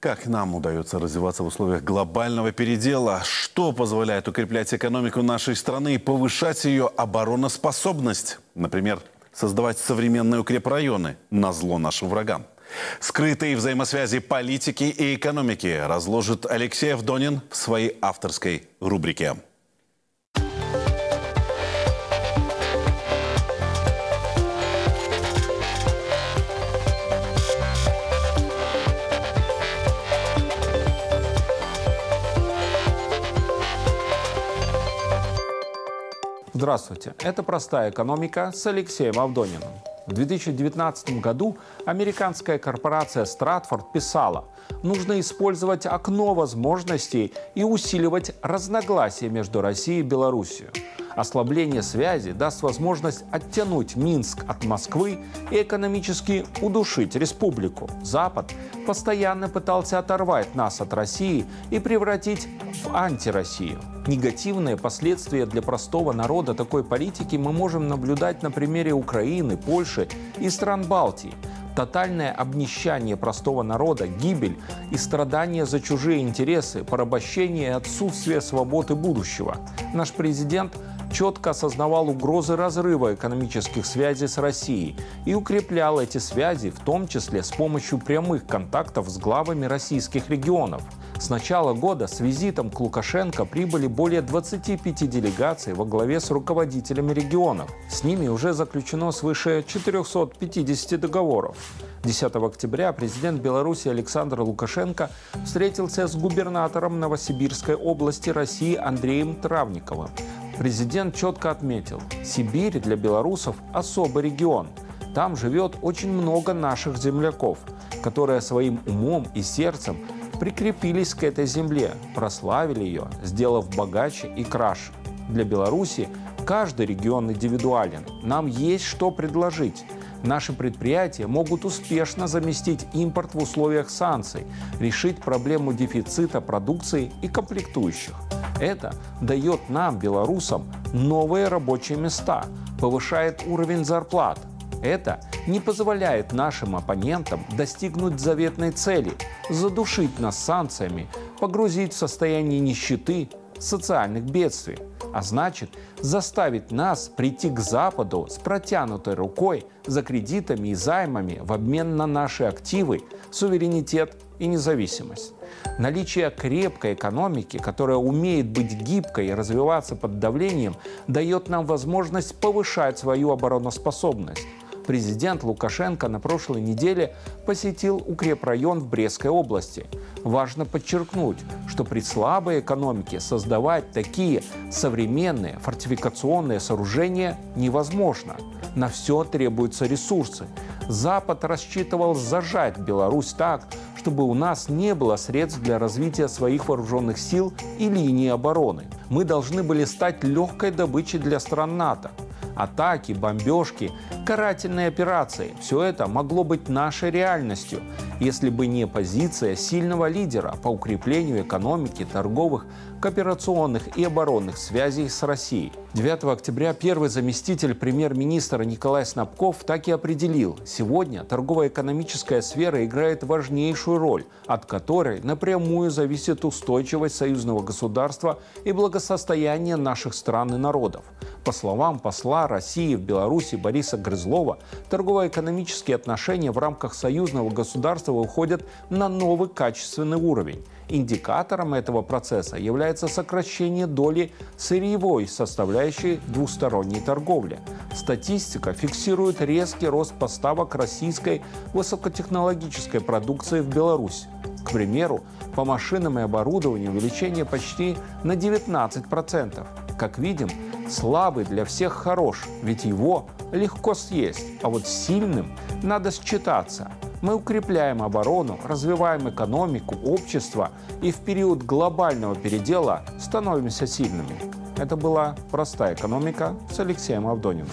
Как нам удается развиваться в условиях глобального передела? Что позволяет укреплять экономику нашей страны и повышать ее обороноспособность? Например, создавать современные укрепрайоны на зло нашим врагам. Скрытые взаимосвязи политики и экономики разложит Алексей Авдонин в своей авторской рубрике. Здравствуйте, это «Простая экономика» с Алексеем Авдониным. В 2019 году американская корпорация Stratford писала, нужно использовать окно возможностей и усиливать разногласия между Россией и Белоруссией. Ослабление связи даст возможность оттянуть Минск от Москвы и экономически удушить республику. Запад постоянно пытался оторвать нас от России и превратить в антироссию. Негативные последствия для простого народа такой политики мы можем наблюдать на примере Украины, Польши и стран Балтии – тотальное обнищание простого народа, гибель и страдания за чужие интересы, порабощение и отсутствие свободы будущего. Наш президент четко осознавал угрозы разрыва экономических связей с Россией и укреплял эти связи, в том числе с помощью прямых контактов с главами российских регионов. С начала года с визитом к Лукашенко прибыли более 25 делегаций во главе с руководителями регионов. С ними уже заключено свыше 450 договоров. 10 октября президент Беларуси Александр Лукашенко встретился с губернатором Новосибирской области России Андреем Травниковым президент четко отметил, Сибирь для белорусов особый регион. Там живет очень много наших земляков, которые своим умом и сердцем прикрепились к этой земле, прославили ее, сделав богаче и краше. Для Беларуси каждый регион индивидуален. Нам есть что предложить. Наши предприятия могут успешно заместить импорт в условиях санкций, решить проблему дефицита продукции и комплектующих. Это дает нам, белорусам, новые рабочие места, повышает уровень зарплат. Это не позволяет нашим оппонентам достигнуть заветной цели – задушить нас санкциями, погрузить в состояние нищеты, социальных бедствий, а значит заставить нас прийти к Западу с протянутой рукой за кредитами и займами в обмен на наши активы, суверенитет и независимость. Наличие крепкой экономики, которая умеет быть гибкой и развиваться под давлением, дает нам возможность повышать свою обороноспособность. Президент Лукашенко на прошлой неделе посетил укрепрайон в Брестской области. Важно подчеркнуть, что при слабой экономике создавать такие современные фортификационные сооружения невозможно. На все требуются ресурсы. Запад рассчитывал зажать Беларусь так, чтобы у нас не было средств для развития своих вооруженных сил и линии обороны. Мы должны были стать легкой добычей для стран НАТО. Атаки, бомбежки, карательные операции – все это могло быть нашей реальностью, если бы не позиция сильного лидера по укреплению экономики, торговых, кооперационных и оборонных связей с Россией. 9 октября первый заместитель премьер-министра Николай Снабков так и определил, сегодня торгово-экономическая сфера играет важнейшую роль, от которой напрямую зависит устойчивость союзного государства и благосостояние наших стран и народов. По словам посла России в Беларуси Бориса Грызлова, торгово-экономические отношения в рамках союзного государства уходят на новый качественный уровень. Индикатором этого процесса является сокращение доли сырьевой составляющей двусторонней торговли. Статистика фиксирует резкий рост поставок российской высокотехнологической продукции в Беларусь. К примеру, по машинам и оборудованию увеличение почти на 19%. Как видим, слабый для всех хорош, ведь его легко съесть, а вот сильным надо считаться – мы укрепляем оборону, развиваем экономику, общество и в период глобального передела становимся сильными. Это была «Простая экономика» с Алексеем Авдониным.